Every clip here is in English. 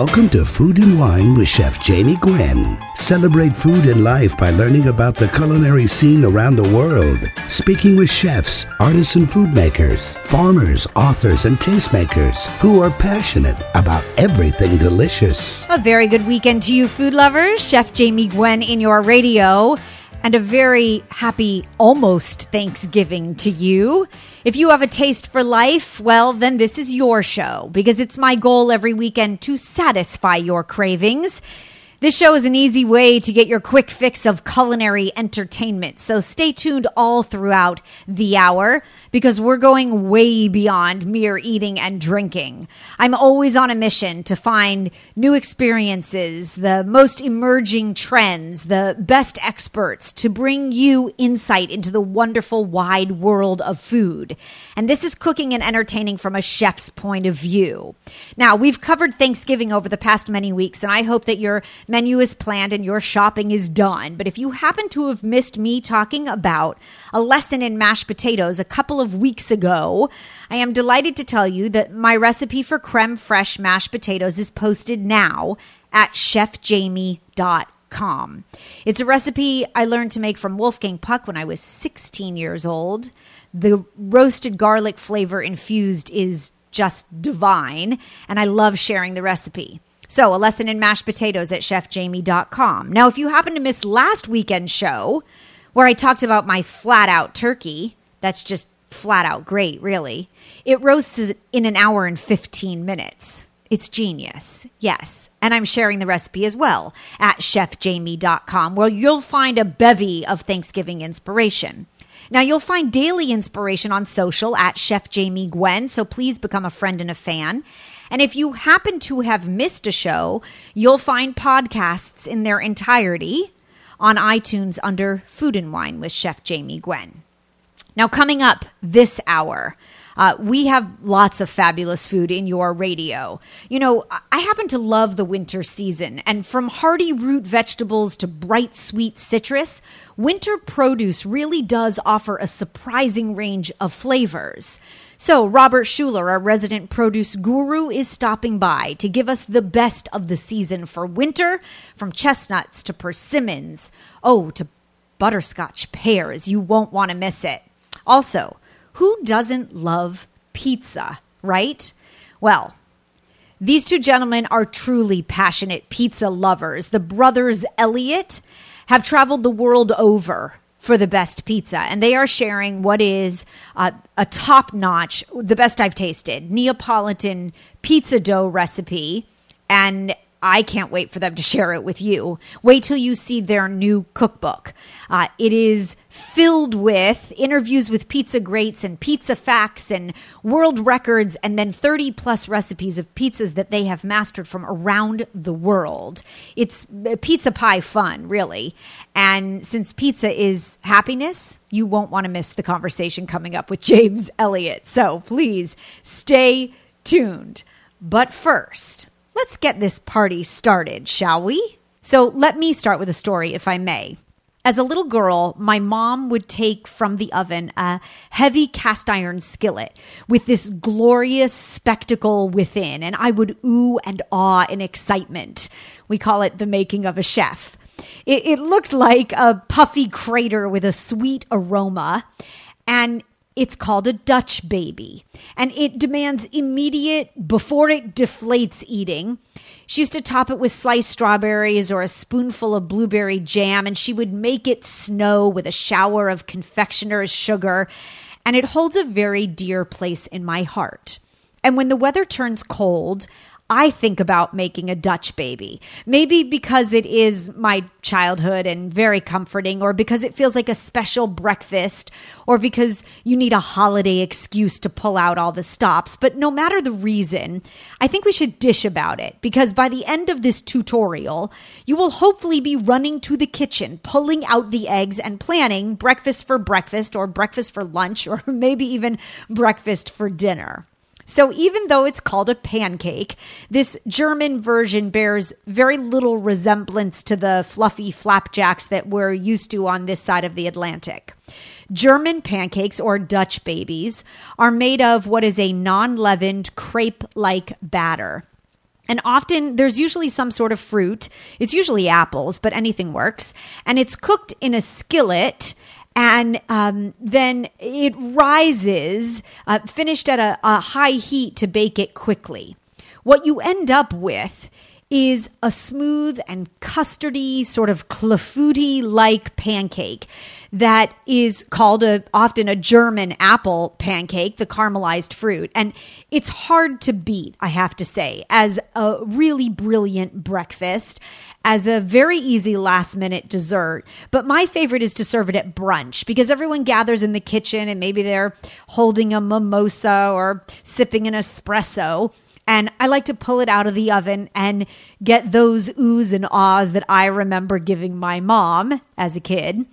Welcome to Food and Wine with Chef Jamie Gwen. Celebrate food and life by learning about the culinary scene around the world. Speaking with chefs, artisan food makers, farmers, authors, and tastemakers who are passionate about everything delicious. A very good weekend to you, food lovers. Chef Jamie Gwen in your radio and a very happy almost Thanksgiving to you. If you have a taste for life, well, then this is your show because it's my goal every weekend to satisfy your cravings. This show is an easy way to get your quick fix of culinary entertainment. So stay tuned all throughout the hour because we're going way beyond mere eating and drinking. I'm always on a mission to find new experiences, the most emerging trends, the best experts to bring you insight into the wonderful wide world of food. And this is cooking and entertaining from a chef's point of view. Now, we've covered Thanksgiving over the past many weeks, and I hope that your menu is planned and your shopping is done. But if you happen to have missed me talking about a lesson in mashed potatoes a couple of weeks ago, I am delighted to tell you that my recipe for creme fraiche mashed potatoes is posted now at chefjamie.com. It's a recipe I learned to make from Wolfgang Puck when I was 16 years old. The roasted garlic flavor infused is just divine, and I love sharing the recipe. So, a lesson in mashed potatoes at chefjamie.com. Now, if you happen to miss last weekend's show, where I talked about my flat out turkey, that's just flat out great, really, it roasts in an hour and 15 minutes. It's genius. Yes. And I'm sharing the recipe as well at chefjamie.com, where you'll find a bevy of Thanksgiving inspiration. Now, you'll find daily inspiration on social at Chef Jamie Gwen, so please become a friend and a fan. And if you happen to have missed a show, you'll find podcasts in their entirety on iTunes under Food and Wine with Chef Jamie Gwen. Now, coming up this hour, uh, we have lots of fabulous food in your radio. You know, I happen to love the winter season, and from hearty root vegetables to bright sweet citrus, winter produce really does offer a surprising range of flavors. So, Robert Schueller, our resident produce guru, is stopping by to give us the best of the season for winter, from chestnuts to persimmons, oh, to butterscotch pears. You won't want to miss it. Also, who doesn't love pizza, right? Well, these two gentlemen are truly passionate pizza lovers. The brothers Elliott have traveled the world over for the best pizza. And they are sharing what is uh, a top notch, the best I've tasted, Neapolitan pizza dough recipe. And I can't wait for them to share it with you. Wait till you see their new cookbook. Uh, it is filled with interviews with pizza greats and pizza facts and world records, and then 30 plus recipes of pizzas that they have mastered from around the world. It's uh, pizza pie fun, really. And since pizza is happiness, you won't want to miss the conversation coming up with James Elliott. So please stay tuned. But first, Let's get this party started, shall we? So let me start with a story, if I may. As a little girl, my mom would take from the oven a heavy cast iron skillet with this glorious spectacle within, and I would ooh and ah in excitement. We call it the making of a chef. It, it looked like a puffy crater with a sweet aroma, and it's called a Dutch baby, and it demands immediate, before it deflates eating. She used to top it with sliced strawberries or a spoonful of blueberry jam, and she would make it snow with a shower of confectioner's sugar. And it holds a very dear place in my heart. And when the weather turns cold, I think about making a Dutch baby. Maybe because it is my childhood and very comforting, or because it feels like a special breakfast, or because you need a holiday excuse to pull out all the stops. But no matter the reason, I think we should dish about it because by the end of this tutorial, you will hopefully be running to the kitchen, pulling out the eggs and planning breakfast for breakfast, or breakfast for lunch, or maybe even breakfast for dinner. So even though it's called a pancake, this German version bears very little resemblance to the fluffy flapjacks that we're used to on this side of the Atlantic. German pancakes or Dutch babies are made of what is a non leavened crepe like batter. And often there's usually some sort of fruit. It's usually apples, but anything works. And it's cooked in a skillet and um, then it rises, uh, finished at a, a high heat to bake it quickly. What you end up with is a smooth and custardy, sort of clafouti like pancake that is called a often a German apple pancake, the caramelized fruit. And it's hard to beat, I have to say, as a really brilliant breakfast, as a very easy last minute dessert. But my favorite is to serve it at brunch because everyone gathers in the kitchen and maybe they're holding a mimosa or sipping an espresso. And I like to pull it out of the oven and get those oohs and ahs that I remember giving my mom as a kid.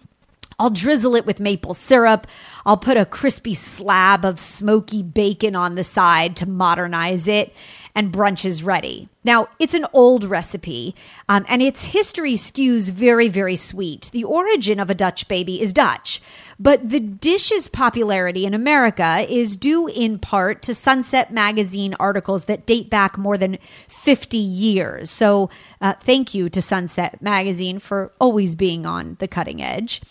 I'll drizzle it with maple syrup. I'll put a crispy slab of smoky bacon on the side to modernize it and brunch is ready. Now, it's an old recipe, um, and its history skews very, very sweet. The origin of a Dutch baby is Dutch, but the dish's popularity in America is due in part to Sunset Magazine articles that date back more than 50 years. So, uh, thank you to Sunset Magazine for always being on the cutting edge.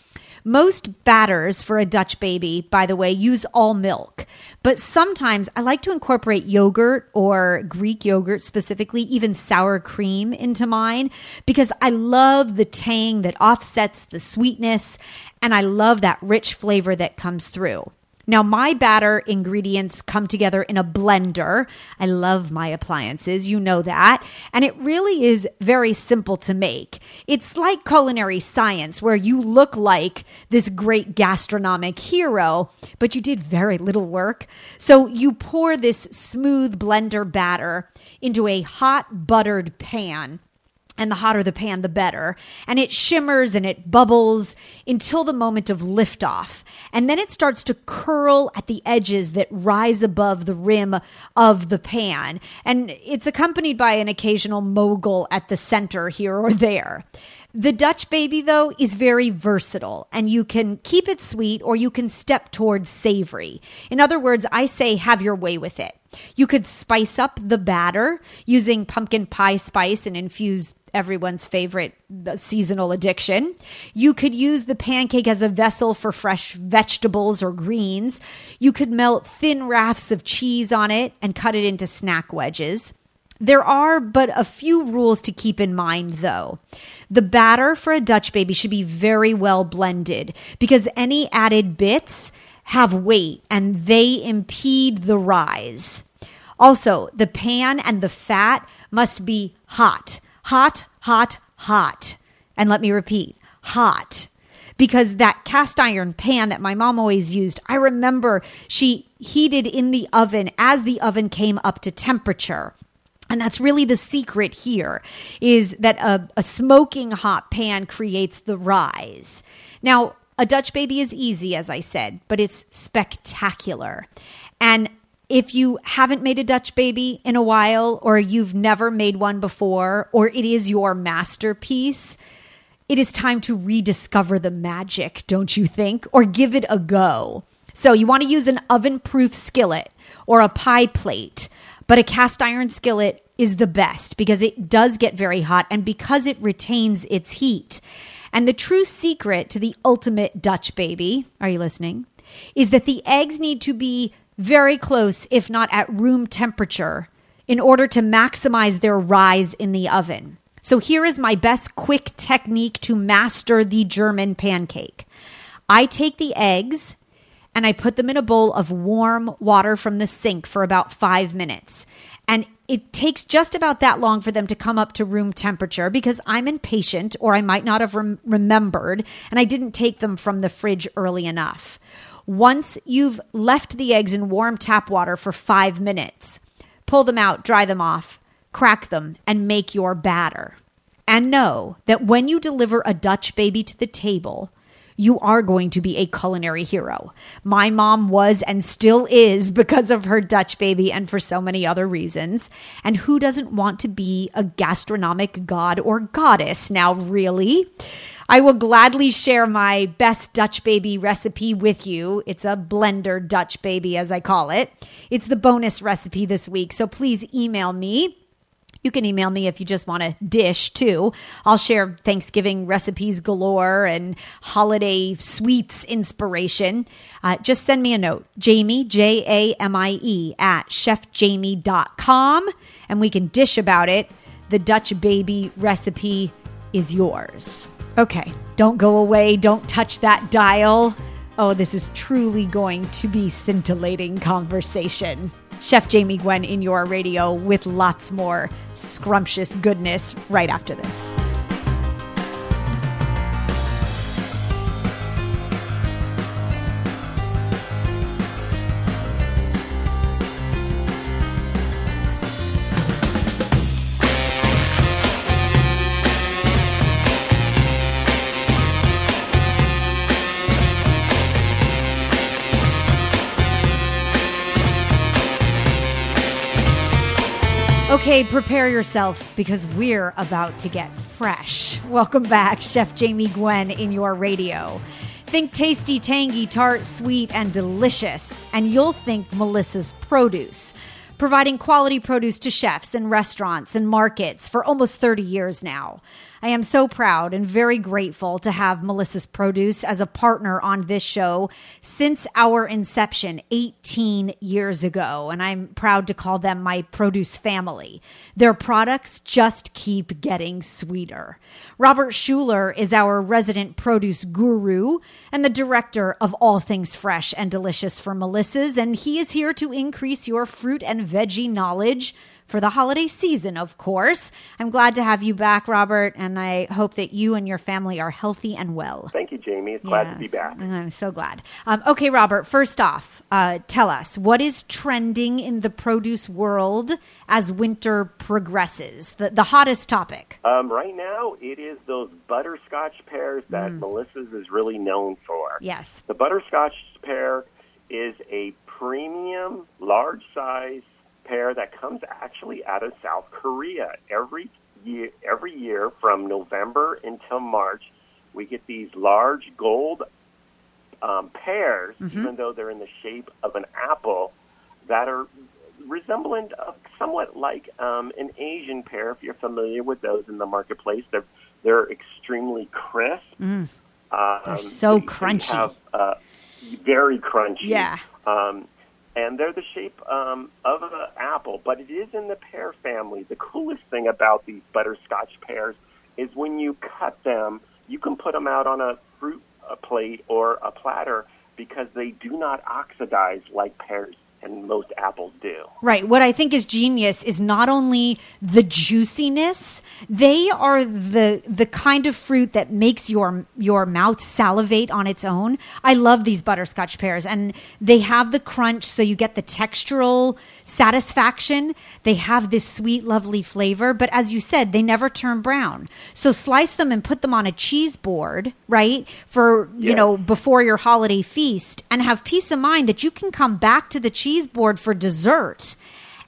Most batters for a Dutch baby, by the way, use all milk. But sometimes I like to incorporate yogurt or Greek yogurt specifically, even sour cream into mine because I love the tang that offsets the sweetness and I love that rich flavor that comes through. Now, my batter ingredients come together in a blender. I love my appliances, you know that. And it really is very simple to make. It's like culinary science, where you look like this great gastronomic hero, but you did very little work. So you pour this smooth blender batter into a hot buttered pan and the hotter the pan, the better. And it shimmers and it bubbles until the moment of liftoff. And then it starts to curl at the edges that rise above the rim of the pan. And it's accompanied by an occasional mogul at the center here or there. The Dutch baby, though, is very versatile and you can keep it sweet or you can step towards savory. In other words, I say have your way with it. You could spice up the batter using pumpkin pie spice and infuse everyone's favorite seasonal addiction. You could use the pancake as a vessel for fresh vegetables or greens. You could melt thin rafts of cheese on it and cut it into snack wedges. There are but a few rules to keep in mind, though. The batter for a Dutch baby should be very well blended because any added bits have weight and they impede the rise. Also, the pan and the fat must be hot, hot, hot, hot. And let me repeat hot because that cast iron pan that my mom always used, I remember she heated in the oven as the oven came up to temperature. And that's really the secret here is that a, a smoking hot pan creates the rise. Now, a Dutch baby is easy, as I said, but it's spectacular. And if you haven't made a Dutch baby in a while, or you've never made one before, or it is your masterpiece, it is time to rediscover the magic, don't you think? Or give it a go. So, you want to use an oven proof skillet or a pie plate but a cast iron skillet is the best because it does get very hot and because it retains its heat. And the true secret to the ultimate Dutch baby, are you listening? Is that the eggs need to be very close, if not at room temperature, in order to maximize their rise in the oven. So here is my best quick technique to master the German pancake. I take the eggs and I put them in a bowl of warm water from the sink for about five minutes. And it takes just about that long for them to come up to room temperature because I'm impatient or I might not have rem- remembered and I didn't take them from the fridge early enough. Once you've left the eggs in warm tap water for five minutes, pull them out, dry them off, crack them, and make your batter. And know that when you deliver a Dutch baby to the table, you are going to be a culinary hero. My mom was and still is because of her Dutch baby and for so many other reasons. And who doesn't want to be a gastronomic god or goddess now, really? I will gladly share my best Dutch baby recipe with you. It's a blender Dutch baby, as I call it. It's the bonus recipe this week, so please email me You can email me if you just want a dish too. I'll share Thanksgiving recipes galore and holiday sweets inspiration. Uh, just send me a note, Jamie, J A M I E, at chefjamie.com, and we can dish about it. The Dutch baby recipe is yours. Okay, don't go away. Don't touch that dial. Oh, this is truly going to be scintillating conversation. Chef Jamie Gwen in your radio with lots more scrumptious goodness right after this. Okay, prepare yourself because we're about to get fresh. Welcome back, Chef Jamie Gwen in your radio. Think tasty, tangy, tart, sweet, and delicious, and you'll think Melissa's Produce, providing quality produce to chefs and restaurants and markets for almost 30 years now. I am so proud and very grateful to have Melissa's Produce as a partner on this show since our inception 18 years ago. And I'm proud to call them my produce family. Their products just keep getting sweeter. Robert Schueller is our resident produce guru and the director of all things fresh and delicious for Melissa's. And he is here to increase your fruit and veggie knowledge for the holiday season, of course. I'm glad to have you back, Robert, and I hope that you and your family are healthy and well. Thank you, Jamie. It's glad to be back. I'm so glad. Um, okay, Robert, first off, uh, tell us what is trending in the produce world as winter progresses? The, the hottest topic. Um, right now, it is those butterscotch pears that Mm. Melissa's is really known for. Yes. The butterscotch pear is a premium, large size pear that comes actually out of South Korea. Every year, every year from November until March, we get these large gold um, pears, even though they're in the shape of an apple, that are resemblant of somewhat like um, an Asian pear. If you're familiar with those in the marketplace, they're they're extremely crisp. Um, They're so they- they crunchy. have, uh, very crunchy. Yeah. Um, and they're the shape um, of an apple, but it is in the pear family. The coolest thing about these butterscotch pears is when you cut them, you can put them out on a fruit a plate or a platter because they do not oxidize like pears and most apples do. Right. What I think is genius is not only the juiciness, they are the the kind of fruit that makes your your mouth salivate on its own. I love these butterscotch pears and they have the crunch so you get the textural satisfaction. They have this sweet lovely flavor, but as you said, they never turn brown. So slice them and put them on a cheese board, right? For, you Yes. know, before your holiday feast and have peace of mind that you can come back to the cheese board for dessert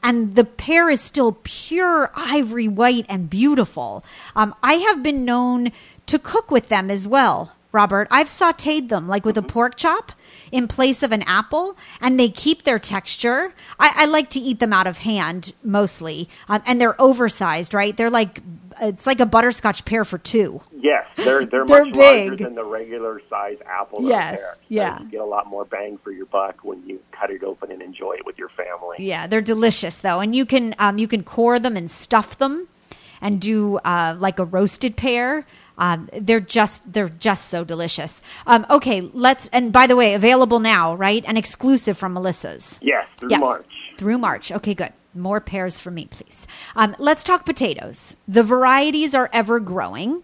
and the pear is still pure ivory white and beautiful. Um, I have been known to cook with them as well, Robert. I've sauteed them like with a pork chop in place of an apple, and they keep their texture. I, I like to eat them out of hand mostly, um, and they're oversized, right? They're like it's like a butterscotch pear for two. Yes, they're they're, They're much larger than the regular size apple Yes, pear. So yeah. you get a lot more bang for your buck when you cut it open and enjoy it with your family. Yeah, they're delicious though, and you can um, you can core them and stuff them, and do uh, like a roasted pear. Um, they're just they're just so delicious. Um, okay, let's and by the way, available now, right? And exclusive from Melissa's. Yes, through Yes, March. Through March. Okay, good. More pears for me, please. Um, let's talk potatoes. The varieties are ever growing.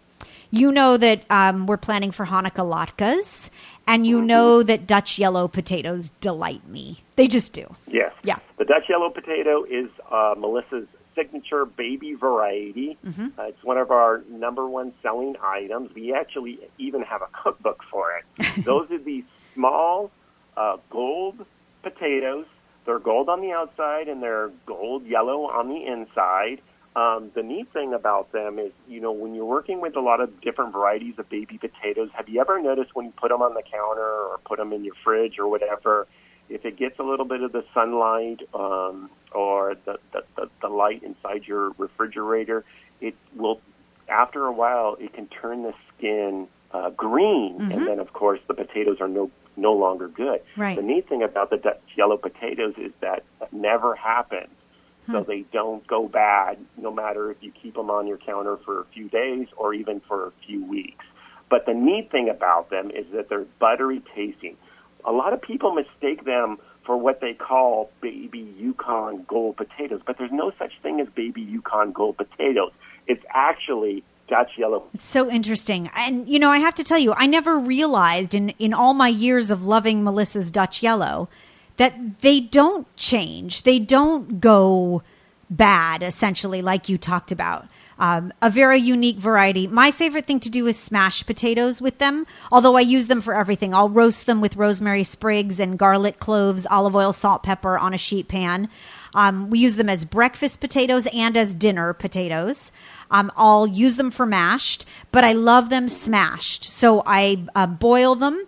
You know that um, we're planning for Hanukkah latkes, and you know that Dutch yellow potatoes delight me. They just do. Yes. Yeah. The Dutch yellow potato is uh, Melissa's signature baby variety. Mm-hmm. Uh, it's one of our number one selling items. We actually even have a cookbook for it. Those are these small uh, gold potatoes. They're gold on the outside and they're gold yellow on the inside. Um, the neat thing about them is, you know, when you're working with a lot of different varieties of baby potatoes, have you ever noticed when you put them on the counter or put them in your fridge or whatever, if it gets a little bit of the sunlight um, or the, the, the, the light inside your refrigerator, it will, after a while, it can turn the skin uh, green, Mm-hmm. and then of course the potatoes are no no longer good. Right. The neat thing about the Dutch yellow potatoes is that that never happens. So Hmm. they don't go bad no matter if you keep them on your counter for a few days or even for a few weeks. But the neat thing about them is that they're buttery tasting. A lot of people mistake them for what they call baby Yukon gold potatoes, but there's no such thing as baby Yukon gold potatoes. It's actually Dutch yellow It's so interesting. And, you know, I have to tell you, I never realized in, in all my years of loving Melissa's Dutch Yellow that they don't change. They don't go bad, essentially, like you talked about. Um, a very unique variety. My favorite thing to do is smash potatoes with them, although I use them for everything. I'll roast them with rosemary sprigs and garlic cloves, olive oil, salt, pepper on a sheet pan. Um, we use them as breakfast potatoes and as dinner potatoes. Um, I'll use them for mashed, but I love them smashed. So I uh, boil them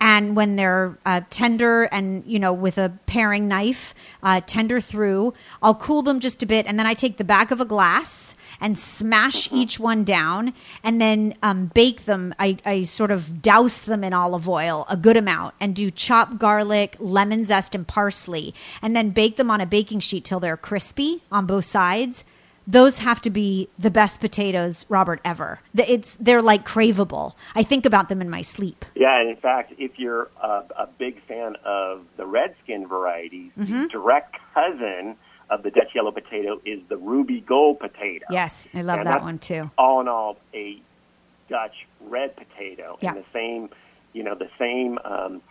and when they're uh, tender and you know with a paring knife uh, tender through i'll cool them just a bit and then i take the back of a glass and smash each one down and then um, bake them. I, I sort of douse them in olive oil a good amount and do chopped garlic lemon zest and parsley and then bake them on a baking sheet till they're crispy on both sides those have to be the best potatoes, Robert, ever. It's they're like craveable. I think about them in my sleep. Yeah, and in fact, if you're a, a big fan of the red skin varieties, Mm-hmm. the direct cousin of the Dutch yellow potato is the ruby gold potato. Yes, I love And that one too. All in all, a Dutch red potato Yeah. and the same, you know, the same um,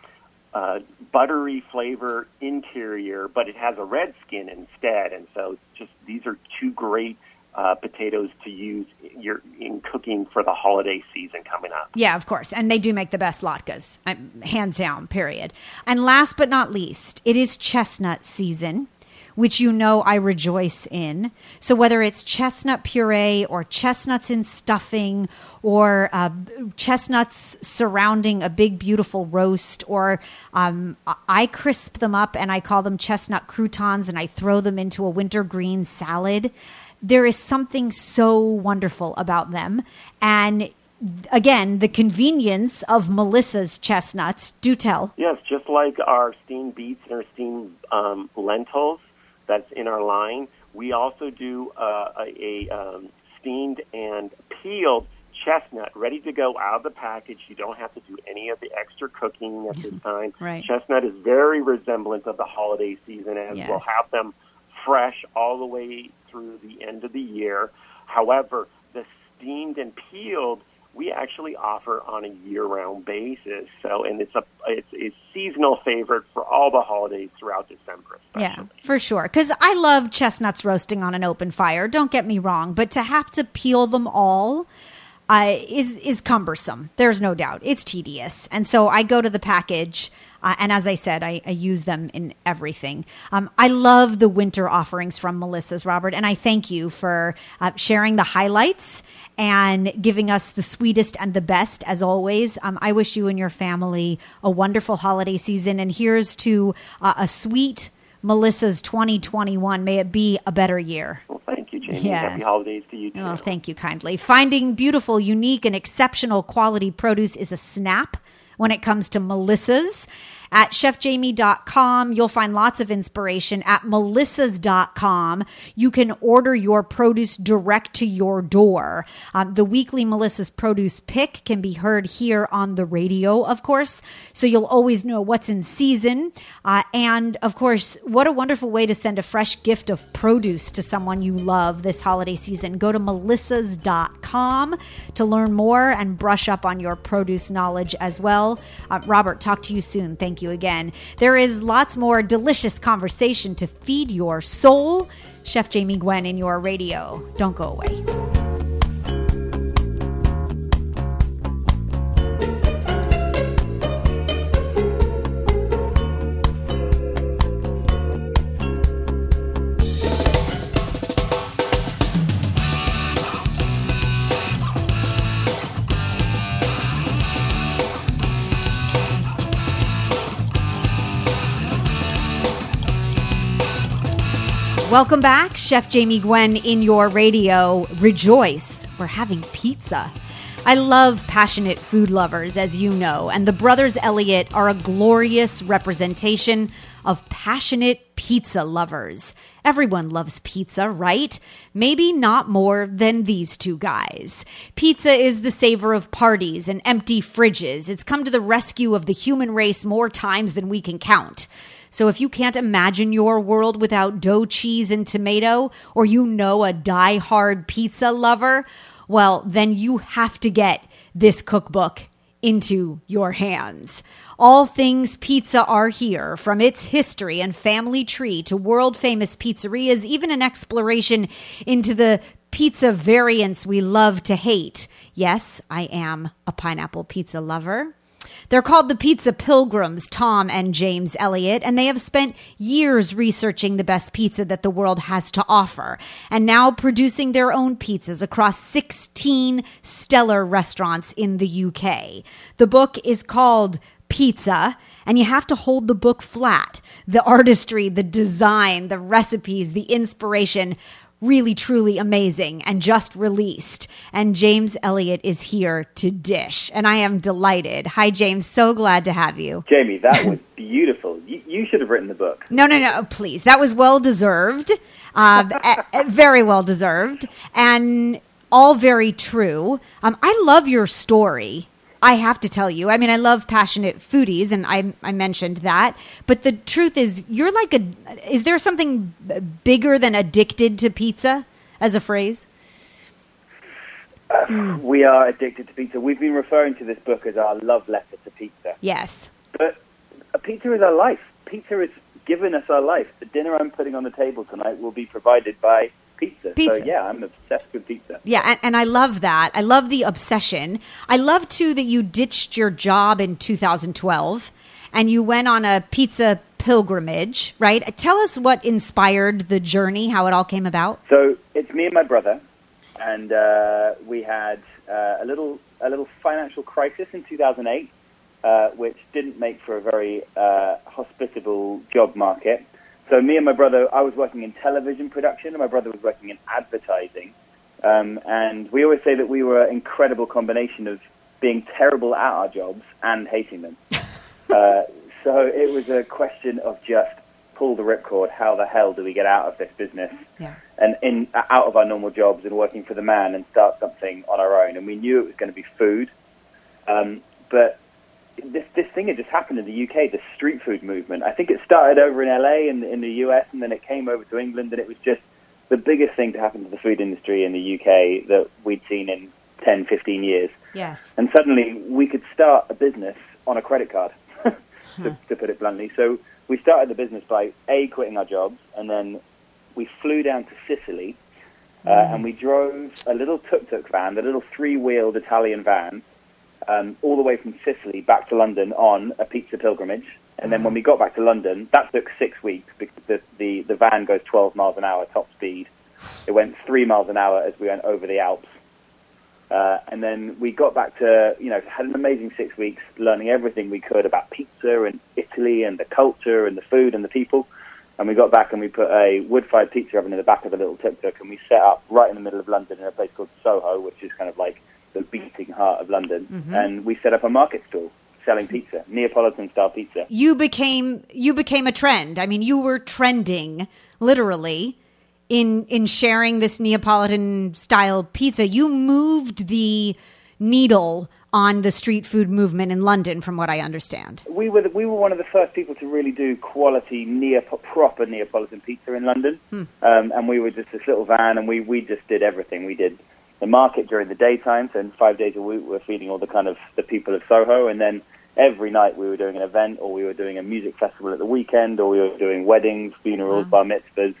uh, buttery flavor interior, but it has a red skin instead. And so, just these are two great uh, potatoes to use your, in cooking for the holiday season coming up. Yeah, of course. And they do make the best latkes, um, hands down, period. And last but not least, it is chestnut season, which you know I rejoice in. So whether it's chestnut puree or chestnuts in stuffing or uh, chestnuts surrounding a big, beautiful roast, or um, I- crisp them up and I call them chestnut croutons and I throw them into a winter green salad. There is something so wonderful about them. And again, the convenience of Melissa's chestnuts. Do tell. Yes, just like our steamed beets and our steamed um, lentils that's in our line, we also do uh, a, a um, steamed and peeled chestnut ready to go out of the package. You don't have to do any of the extra cooking at this time. Right. Chestnut is very resemblant of the holiday season as Yes. we'll have them fresh all the way through the end of the year. However, the steamed and peeled we actually offer on a year-round basis. So, and it's a it's a seasonal favorite for all the holidays throughout December. Yeah, for sure. Because I love chestnuts roasting on an open fire. Don't get me wrong, but to have to peel them all uh, is is cumbersome. There's no doubt. It's tedious, and so I go to the package. Uh, and as I said, I, I use them in everything. Um, I love the winter offerings from Melissa's, Robert, and I thank you for uh, sharing the highlights and giving us the sweetest and the best as always. Um, I wish you and your family a wonderful holiday season, and here's to uh, a sweet Melissa's 2021. May it be a better year. Well, thank you, Jamie. Yes. Happy holidays to you too. Oh, thank you kindly. Finding beautiful, unique, and exceptional quality produce is a snap when it comes to Melissa's. At chefjamie.com, you'll find lots of inspiration. At melissas.com, you can order your produce direct to your door. Um, the weekly Melissa's Produce Pick can be heard here on the radio, of course, so you'll always know what's in season. Uh, and of course, what a wonderful way to send a fresh gift of produce to someone you love this holiday season. Go to melissas.com to learn more and brush up on your produce knowledge as well. Uh, Robert, talk to you soon. Thank you again. There is lots more delicious conversation to feed your soul. Chef Jamie Gwen in your radio. Don't go away. Welcome back, Chef Jamie Gwen in your radio. Rejoice, we're having pizza. I love passionate food lovers, as you know, and the Brothers Elliott are a glorious representation of passionate pizza lovers. Everyone loves pizza, right? Maybe not more than these two guys. Pizza is the savor of parties and empty fridges. It's come to the rescue of the human race more times than we can count. So if you can't imagine your world without dough, cheese, and tomato, or you know a die-hard pizza lover, well, then you have to get this cookbook into your hands. All things pizza are here, from its history and family tree to world famous pizzerias, even an exploration into the pizza variants we love to hate. Yes, I am a pineapple pizza lover. They're called the Pizza Pilgrims, Tom and James Elliott, and they have spent years researching the best pizza that the world has to offer, and now producing their own pizzas across 16 stellar restaurants in the UK. The book is called Pizza, and you have to hold the book flat. The artistry, the design, the recipes, the inspiration really truly amazing and just released. And James Elliott is here to dish. And I am delighted. Hi, James. So glad to have you. Jamie, that was beautiful. You, you should have written the book. No, no, no. Please. That was well deserved. Uh, very well deserved. And all very true. Um, I love your story. I have to tell you. I mean, I love passionate foodies, and I, I mentioned that. But the truth is, you're like a. Is there something bigger than addicted to pizza as a phrase? Uh, we are addicted to pizza. We've been referring to this book as our love letter to pizza. Yes. But pizza is our life. Pizza has given us our life. The dinner I'm putting on the table tonight will be provided by pizza. pizza. So yeah, I'm obsessed with pizza. Yeah, and, and, I love that. I love the obsession. I love too that you ditched your job in 2012 and you went on a pizza pilgrimage, right? Tell us what inspired the journey, how it all came about. So it's me and my brother, and uh, we had uh, a little a little financial crisis in 2008, uh, which didn't make for a very uh, hospitable job market. So me and my brother, I was working in television production, and my brother was working in advertising. Um, and we always say that we were an incredible combination of being terrible at our jobs and hating them. uh, so it was a question of just pull the ripcord. How the hell do we get out of this business yeah. and in out of our normal jobs and working for the man and start something on our own? And we knew it was going to be food, um, but this this thing had just happened in the UK, the street food movement. I think it started over in LA and in, in the US, and then it came over to England, and it was just the biggest thing to happen to the food industry in the UK that we'd seen in 10, 15 years. Yes. And suddenly we could start a business on a credit card, to, huh. to put it bluntly. So we started the business by a quitting our jobs, and then we flew down to Sicily, uh, mm. and we drove a little tuk-tuk van, a little three-wheeled Italian van um, all the way from Sicily back to London on a pizza pilgrimage. And then when we got back to London, that took six weeks because the, the, the van goes 12 miles an hour top speed. It went three miles an hour as we went over the Alps. Uh, and then we got back to, you know, had an amazing six weeks learning everything we could about pizza and Italy and the culture and the food and the people. And we got back and we put a wood-fired pizza oven in the back of a little tuk-tuk and we set up right in the middle of London in a place called Soho, which is kind of like the beating heart of London, mm-hmm. and we set up a market stall selling pizza, Neapolitan style pizza. You became you became a trend. I mean, you were trending literally in in sharing this Neapolitan style pizza. You moved the needle on the street food movement in London, from what I understand. We were the, we were one of the first people to really do quality Neap- proper Neapolitan pizza in London, hmm. um, and we were just this little van, and we we just did everything. We did the market during the daytime, so five days a week we were feeding all the kind of the people of Soho, and then every night we were doing an event, or we were doing a music festival at the weekend, or we were doing weddings, funerals, wow. bar mitzvahs,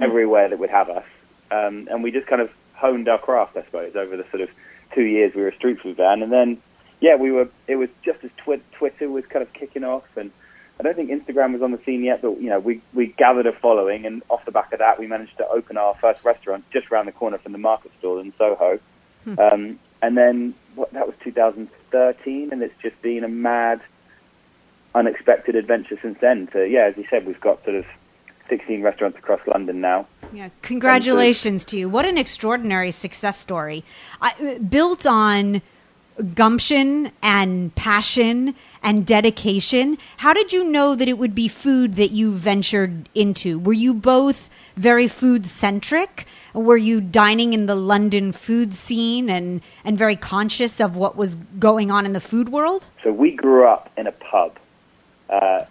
everywhere that would have us, um, and we just kind of honed our craft, I suppose, over the sort of two years we were a street food van, and then yeah, we were. It was just as twi- Twitter was kind of kicking off, and I don't think Instagram was on the scene yet, but you know, we we gathered a following, and off the back of that, we managed to open our first restaurant just around the corner from the market stall in Soho. Hmm. Um, and then what, that was 2013, and it's just been a mad, unexpected adventure since then. So yeah, as you said, we've got sort of 16 restaurants across London now. Yeah, congratulations to you. What an extraordinary success story. I, built on gumption and passion and dedication. How did you know that it would be food that you ventured into? Were you both very food centric? Were you dining in the London food scene and, and very conscious of what was going on in the food world? So we grew up in a pub. Uh,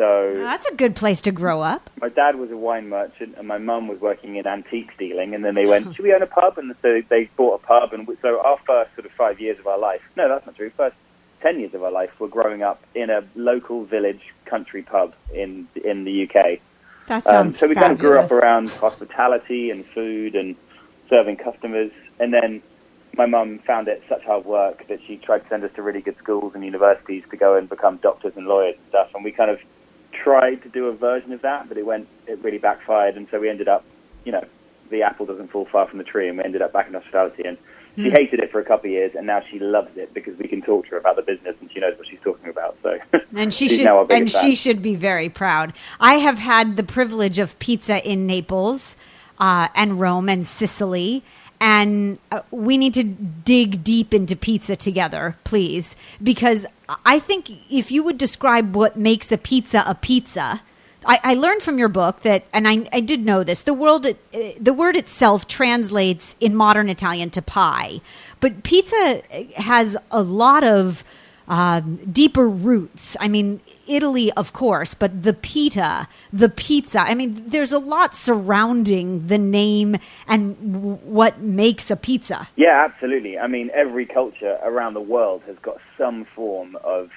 so that's a good place to grow up. My dad was a wine merchant, and my mum was working in antique dealing. And then they went, "Should we own a pub?" And so they bought a pub. And so our first sort of five years of our life, no, that's not true. First ten years of our life, were growing up in a local village country pub in in the UK. That sounds um, so we fabulous. kind of grew up around hospitality and food and serving customers. And then my mum found it such hard work that she tried to send us to really good schools and universities to go and become doctors and lawyers and stuff. And we kind of tried to do a version of that, but it went it really backfired, and so we ended up, you know, the apple doesn't fall far from the tree, and we ended up back in hospitality. And she mm. hated it for a couple of years, and now she loves it because we can talk to her about the business, and she knows what she's talking about. So, and she should and fan. she should be very proud. I have had the privilege of pizza in Naples, uh, and Rome and Sicily, and uh, we need to dig deep into pizza together, please, because I think if you would describe what makes a pizza a pizza, I, I learned from your book that, and I, I did know this. The world, uh, the word itself translates in modern Italian to pie, but pizza has a lot of um, deeper roots. I mean, Italy, of course, but the pita, the pizza. I mean, there's a lot surrounding the name and w- what makes a pizza. Yeah, absolutely. I mean, every culture around the world has got some form of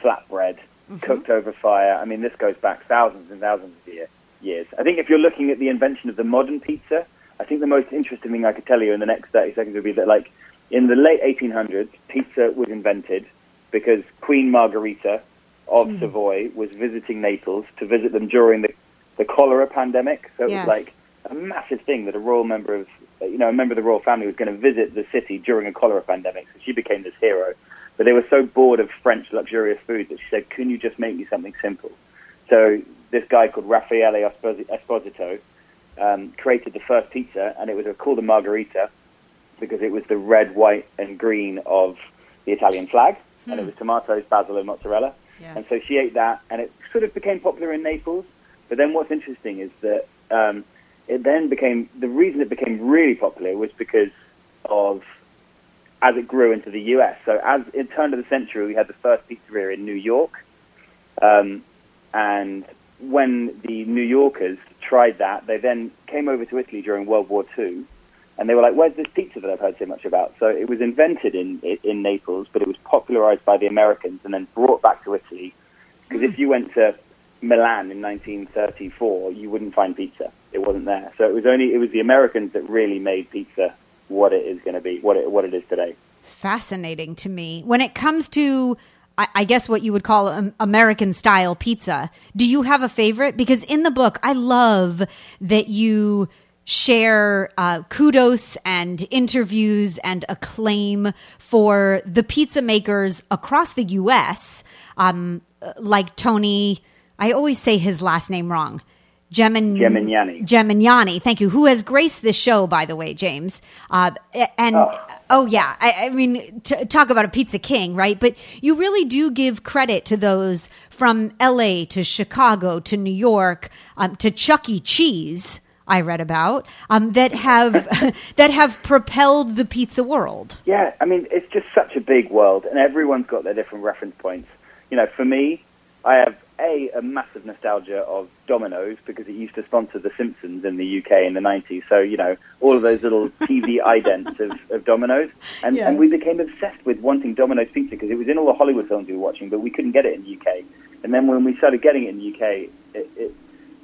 flatbread mm-hmm. cooked over fire. I mean, this goes back thousands and thousands of year, years. I think if you're looking at the invention of the modern pizza, I think the most interesting thing I could tell you in the next 30 seconds would be that, like, in the late 1800s, pizza was invented because Queen Margherita of mm. Savoy was visiting Naples to visit them during the, the cholera pandemic. So it yes. was like a massive thing that a royal member of, you know, a member of the royal family was going to visit the city during a cholera pandemic. So she became this hero. But they were so bored of French luxurious food that she said, "Can you just make me something simple?" So this guy called Raffaele Esposito um, created the first pizza, and it was called a margherita because it was the red, white, and green of the Italian flag, hmm. and it hmm. was tomatoes, basil, and mozzarella. Yes. And so she ate that, and it sort of became popular in Naples. But then what's interesting is that um, it then became the reason it became really popular was because of as it grew into the US. So as in turn of the century, we had the first pizzeria in New York, um, and when the New Yorkers tried that, they then came over to Italy during World War II and they were like, "Where's this pizza that I've heard so much about?" So it was invented in in Naples, but it was popularized by the Americans and then brought back to Italy. Because if hmm. you went to Milan in 1934, you wouldn't find pizza; it wasn't there. So it was only it was the Americans that really made pizza what it is going to be, what it what it is today. It's fascinating to me when it comes to. I guess what you would call American style pizza. Do you have a favorite? Because in the book, I love that you share uh, kudos and interviews and acclaim for the pizza makers across the U.S., um, like Tony. I always say his last name wrong. Gemin- Gemignani. Gemignani, thank you. Who has graced this show, by the way, James? Uh, and oh, oh yeah, I, I mean, t- talk about a pizza king, right? But you really do give credit to those from L.A. to Chicago to New York um, to Chuck E. Cheese I read about um, that have that have propelled the pizza world. Yeah, I mean it's just such a big world, and everyone's got their different reference points. You know, for me, I have a a massive nostalgia of Domino's because it used to sponsor The Simpsons in the UK in the '90s. So you know, all of those little TV idents of, of Domino's, and, yes. and we became obsessed with wanting Domino's pizza because it was in all the Hollywood films we were watching, but we couldn't get it in the UK. And then when we started getting it in the UK, it, it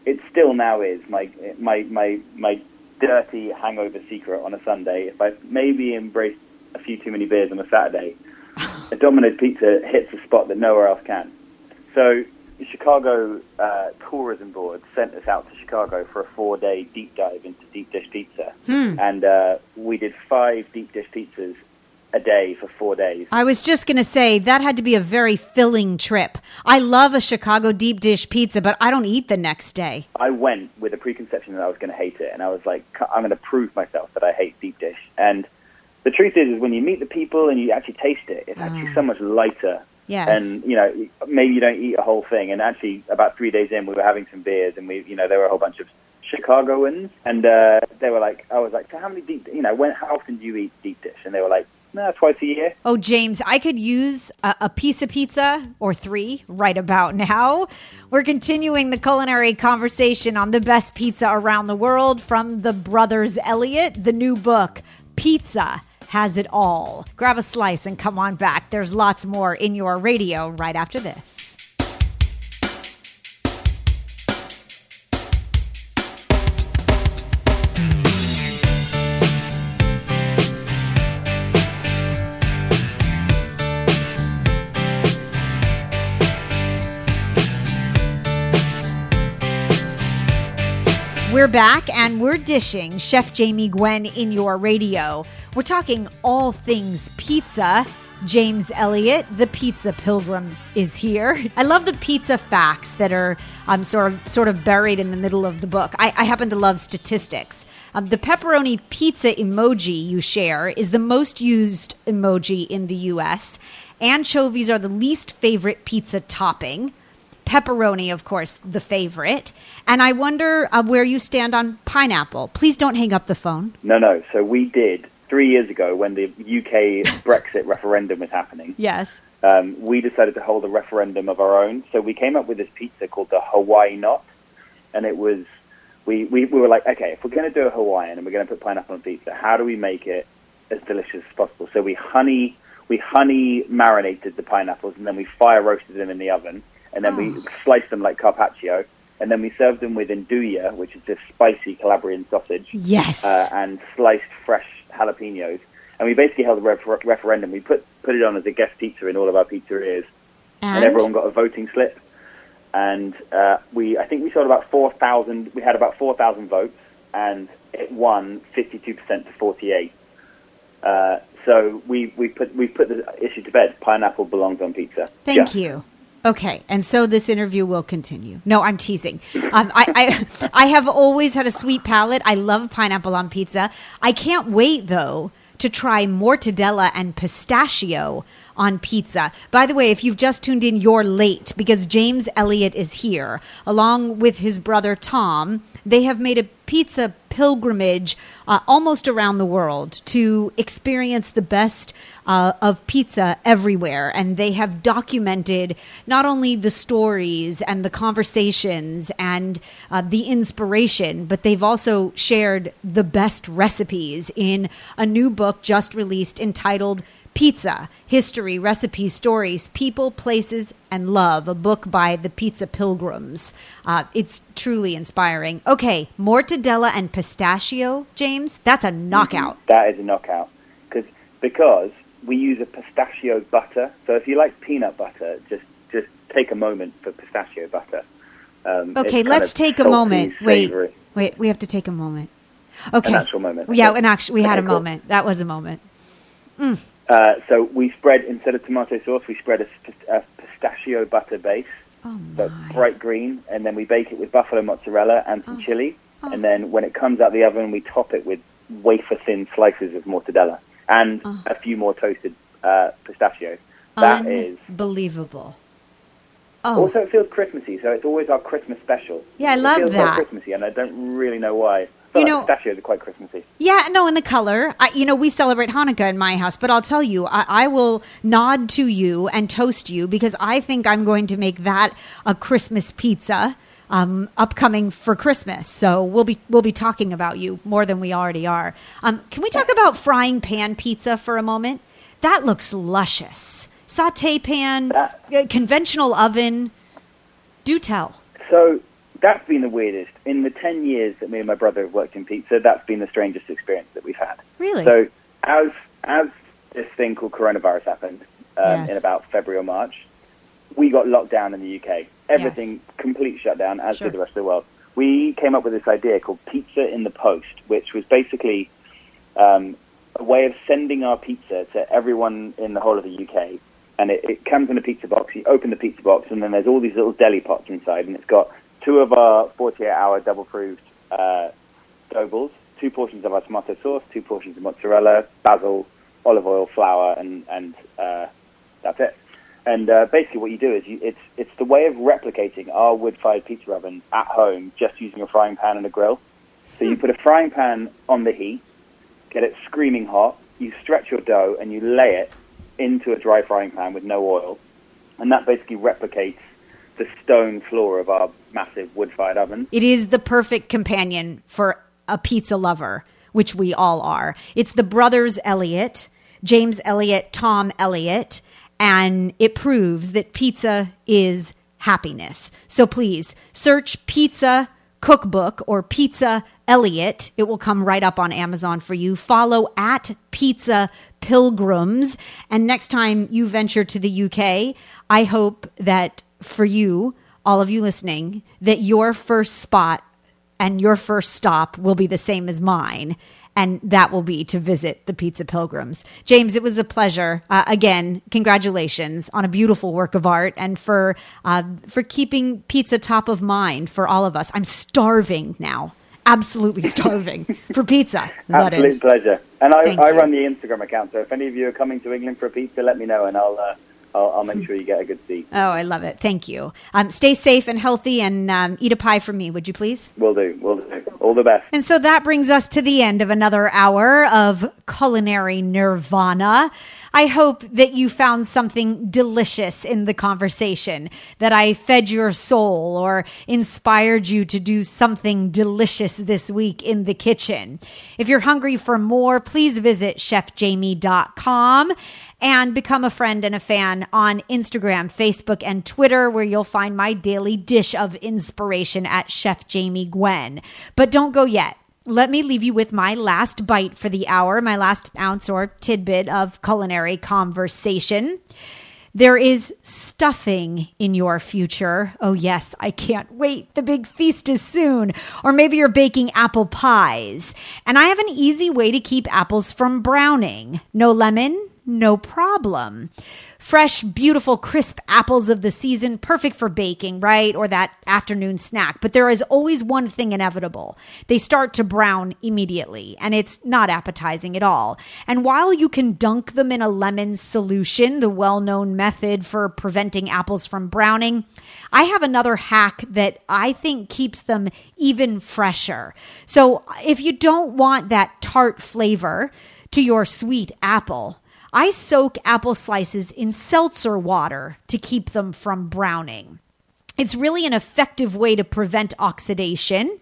it still now is my my my my dirty hangover secret on a Sunday. If I maybe embrace a few too many beers on a Saturday, a Domino's pizza hits a spot that nowhere else can. So the Chicago uh, Tourism Board sent us out to Chicago for a four-day deep dive into deep dish pizza, hmm. and uh, we did five deep dish pizzas a day for four days. I was just going to say that had to be a very filling trip. I love a Chicago deep dish pizza, but I don't eat the next day. I went with a preconception that I was going to hate it, and I was like, I'm going to prove myself that I hate deep dish. And the truth is, is when you meet the people and you actually taste it, it's actually so much lighter. Yes. And you know, maybe you don't eat a whole thing. And actually, about three days in, we were having some beers, and we, you know, there were a whole bunch of Chicagoans, and uh, they were like, I was like, so how many deep, you know, when, how often do you eat deep dish? And they were like, no, twice a year. Oh, James, I could use a, a piece of pizza or three right about now. We're continuing the culinary conversation on the best pizza around the world from the brothers Elliott, the new book, Pizza Has It All. Grab a slice and come on back. There's lots more in your radio right after this. We're back and we're dishing Chef Jamie Gwen in your radio. We're talking all things pizza. James Elliott, the pizza pilgrim, is here. I love the pizza facts that are um, sort of sort of buried in the middle of the book. I, I happen to love statistics. Um, the pepperoni pizza emoji you share is the most used emoji in the U.S. Anchovies are the least favorite pizza topping pepperoni, of course, the favorite. And I wonder uh, where you stand on pineapple. Please don't hang up the phone. No, no. So we did three years ago when the UK Brexit referendum was happening. Yes. um, we decided to hold a referendum of our own. So we came up with this pizza called the Hawaii Knot, and it was we, we, we were like, okay, if we're going to do a Hawaiian and we're going to put pineapple on pizza, how do we make it as delicious as possible? So we honey we honey marinated the pineapples and then we fire roasted them in the oven, and then we sliced them like carpaccio, and then we served them with nduja, which is this spicy Calabrian sausage Yes. uh, and sliced fresh jalapenos. And we basically held a refer- referendum. We put put it on as a guest pizza in all of our pizzerias, and, And? everyone got a voting slip. And uh, we, I think we sold about four thousand. We had about four thousand votes, and it won fifty-two percent to forty-eight. Uh, so we, we put we put the issue to bed. Pineapple belongs on pizza. Thank Just. you. Okay, and so this interview will continue. No, I'm teasing. Um, I, I, I have always had a sweet palate. I love pineapple on pizza. I can't wait though to try mortadella and pistachio on pizza. By the way, if you've just tuned in, you're late because James Elliott is here along with his brother Tom. They have made a pizza pilgrimage uh, almost around the world to experience the best uh, of pizza everywhere. And they have documented not only the stories and the conversations and uh, the inspiration, but they've also shared the best recipes in a new book just released entitled Pizza History, Recipes, Stories, People, Places, and Love, a book by the Pizza Pilgrims. Uh, it's truly inspiring. Okay, mortadella and pistachio, James, that's a knockout. That is a knockout because because we use a pistachio butter. So if you like peanut butter, just just take a moment for pistachio butter. Um, Okay, let's take a moment. Wait, wait, we have to take a moment. Okay. An actual moment. Yeah, Okay. an actual, we had a cool. moment. That was a moment. Uh, so we spread instead of tomato sauce, we spread a, a pistachio butter base. Oh So bright green, and then we bake it with buffalo mozzarella and Oh. some chili. And then when it comes out the oven, we top it with wafer thin slices of mortadella and Oh. a few more toasted uh, pistachio. That is. Unbelievable. Oh, Also, it feels Christmassy, so it's always our Christmas special. Yeah, I love it feels that. Christmassy, and I don't really know why. You know- pistachios are quite Christmassy. Yeah, no, in the color. I, you know, we celebrate Hanukkah in my house, but I'll tell you, I, I will nod to you and toast you because I think I'm going to make that a Christmas pizza um, upcoming for Christmas. So we'll be we'll be talking about you more than we already are. Um, can we talk about frying pan pizza for a moment? That looks luscious. Saute pan, uh, conventional oven. Do tell. So that's been the weirdest. In the 10 years that me and my brother have worked in pizza, that's been the strangest experience that we've had. Really? So as as this thing called coronavirus happened um, Yes. in about February or March, we got locked down in the UK. Everything complete shutdown, as Sure. did the rest of the world. We came up with this idea called pizza in the post, which was basically um, a way of sending our pizza to everyone in the whole of the UK. And it, it comes in a pizza box. You open the pizza box, and then there's all these little deli pots inside, and it's got two of our 48-hour double-proofed uh, dough two portions of our tomato sauce, two portions of mozzarella, basil, olive oil, flour, and and uh, that's it. And uh, basically, what you do is you, it's it's the way of replicating our wood-fired pizza oven at home, just using a frying pan and a grill. So you put a frying pan on the heat, get it screaming hot. You stretch your dough and you lay it into a dry frying pan with no oil, and that basically replicates the stone floor of our massive wood-fired oven. It is the perfect companion for a pizza lover, which we all are. It's the brothers Elliott, James Elliott, Tom Elliott, and it proves that pizza is happiness. So please search pizza cookbook or pizza Elliott. It will come right up on Amazon for you. Follow at Pizza Pilgrims. And next time you venture to the UK, I hope that for you, all of you listening, that your first spot and your first stop will be the same as mine. And that will be to visit the Pizza Pilgrims. James, it was a pleasure. Uh, again, congratulations on a beautiful work of art and for uh, for keeping pizza top of mind for all of us. I'm starving now, absolutely starving for pizza. That Absolute pleasure. And I, I run the Instagram account, so if any of you are coming to England for a pizza, let me know, and I'll uh, I'll, I'll make sure you get a good seat. Oh, I love it. Thank you. Um, stay safe and healthy, and um, eat a pie for me, would you please? We'll do. We'll do. All the best. And so that brings us to the end of another hour of culinary nirvana. I hope that you found something delicious in the conversation, that I fed your soul or inspired you to do something delicious this week in the kitchen. If you're hungry for more, please visit chefjamie.com and become a friend and a fan on Instagram, Facebook, and Twitter, where you'll find my daily dish of inspiration at Chef Jamie Gwen. But don't go yet. Let me leave you with my last bite for the hour, my last ounce or tidbit of culinary conversation. There is stuffing in your future. Oh, yes, I can't wait. The big feast is soon. Or maybe you're baking apple pies. And I have an easy way to keep apples from browning. No lemon, no problem. Fresh, beautiful, crisp apples of the season, perfect for baking, right? Or that afternoon snack. But there is always one thing inevitable. They start to brown immediately, and it's not appetizing at all. And while you can dunk them in a lemon solution, the well known method for preventing apples from browning, I have another hack that I think keeps them even fresher. So if you don't want that tart flavor to your sweet apple, I soak apple slices in seltzer water to keep them from browning. It's really an effective way to prevent oxidation.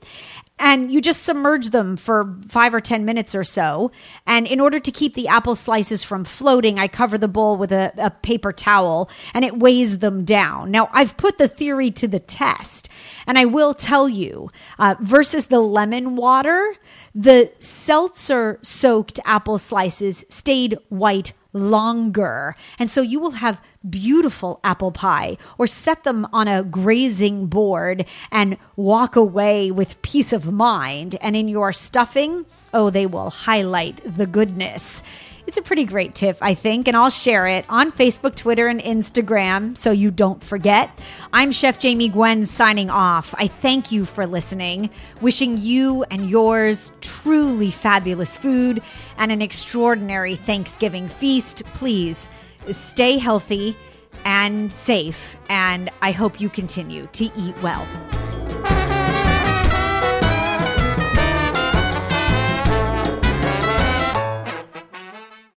And you just submerge them for five or 10 minutes or so. And in order to keep the apple slices from floating, I cover the bowl with a, a paper towel and it weighs them down. Now, I've put the theory to the test. And I will tell you, uh, versus the lemon water, the seltzer soaked apple slices stayed white longer. And so you will have beautiful apple pie or set them on a grazing board and walk away with peace of mind. And in your stuffing, oh, they will highlight the goodness. It's a pretty great tip, I think, and I'll share it on Facebook, Twitter, and Instagram so you don't forget. I'm Chef Jamie Gwen signing off. I thank you for listening, wishing you and yours truly fabulous food and an extraordinary Thanksgiving feast. Please stay healthy and safe, and I hope you continue to eat well.